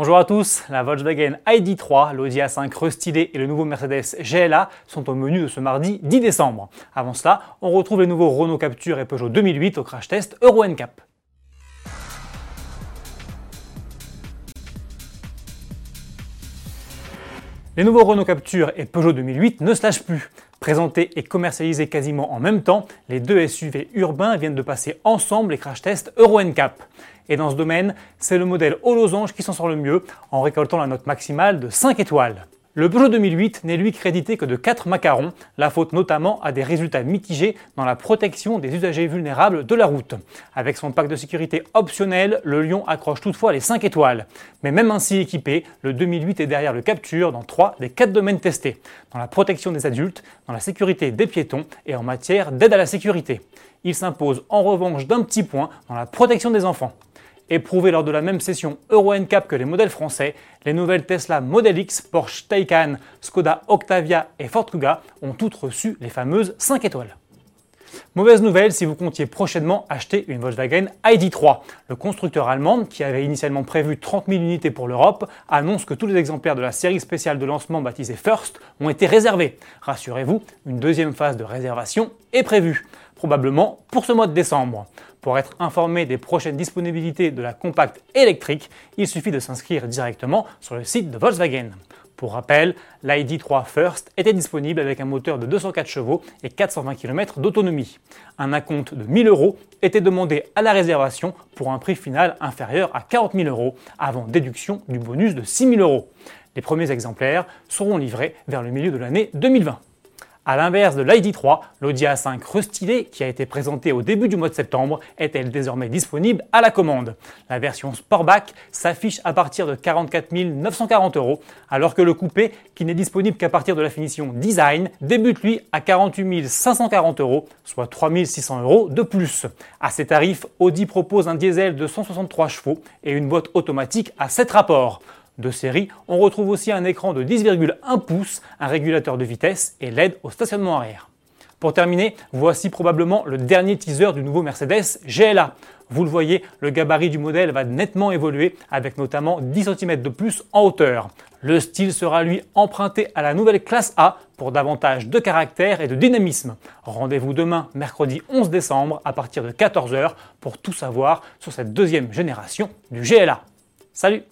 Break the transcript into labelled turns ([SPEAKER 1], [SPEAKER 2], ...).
[SPEAKER 1] Bonjour à tous, la Volkswagen ID3, l'Audi A5 restylé et le nouveau Mercedes GLA sont au menu de ce mardi 10 décembre. Avant cela, on retrouve les nouveaux Renault Capture et Peugeot 2008 au crash test Euro NCAP. Les nouveaux Renault Capture et Peugeot 2008 ne se lâchent plus. Présentés et commercialisés quasiment en même temps, les deux SUV urbains viennent de passer ensemble les crash tests Euro NCAP. Et dans ce domaine, c'est le modèle au losange qui s'en sort le mieux en récoltant la note maximale de 5 étoiles. Le Peugeot 2008 n'est lui crédité que de 4 macarons, la faute notamment à des résultats mitigés dans la protection des usagers vulnérables de la route. Avec son pack de sécurité optionnel, le Lion accroche toutefois les 5 étoiles. Mais même ainsi équipé, le 2008 est derrière le Capture dans 3 des 4 domaines testés, dans la protection des adultes, dans la sécurité des piétons et en matière d'aide à la sécurité. Il s'impose en revanche d'un petit point dans la protection des enfants. Éprouvées lors de la même session Euro NCAP que les modèles français, les nouvelles Tesla Model X, Porsche Taycan, Skoda Octavia et Ford Kuga ont toutes reçu les fameuses 5 étoiles. Mauvaise nouvelle si vous comptiez prochainement acheter une Volkswagen ID3. Le constructeur allemand, qui avait initialement prévu 30 000 unités pour l'Europe, annonce que tous les exemplaires de la série spéciale de lancement baptisée First ont été réservés. Rassurez-vous, une deuxième phase de réservation est prévue, probablement pour ce mois de décembre. Pour être informé des prochaines disponibilités de la compacte électrique, il suffit de s'inscrire directement sur le site de Volkswagen. Pour rappel, l'ID3 First était disponible avec un moteur de 204 chevaux et 420 km d'autonomie. Un acompte de 1000 euros était demandé à la réservation pour un prix final inférieur à 40 000 euros avant déduction du bonus de 6 000 euros. Les premiers exemplaires seront livrés vers le milieu de l'année 2020. A l'inverse de l'ID3, l'Audi A5 restylé, qui a été présenté au début du mois de septembre, est-elle désormais disponible à la commande? La version Sportback s'affiche à partir de 44 940 euros, alors que le coupé, qui n'est disponible qu'à partir de la finition Design, débute lui à 48 540 euros, soit 3 600 euros de plus. À ces tarifs, Audi propose un diesel de 163 chevaux et une boîte automatique à 7 rapports de série, on retrouve aussi un écran de 10,1 pouces, un régulateur de vitesse et l'aide au stationnement arrière. Pour terminer, voici probablement le dernier teaser du nouveau Mercedes GLA. Vous le voyez, le gabarit du modèle va nettement évoluer avec notamment 10 cm de plus en hauteur. Le style sera lui emprunté à la nouvelle classe A pour davantage de caractère et de dynamisme. Rendez-vous demain, mercredi 11 décembre, à partir de 14h pour tout savoir sur cette deuxième génération du GLA. Salut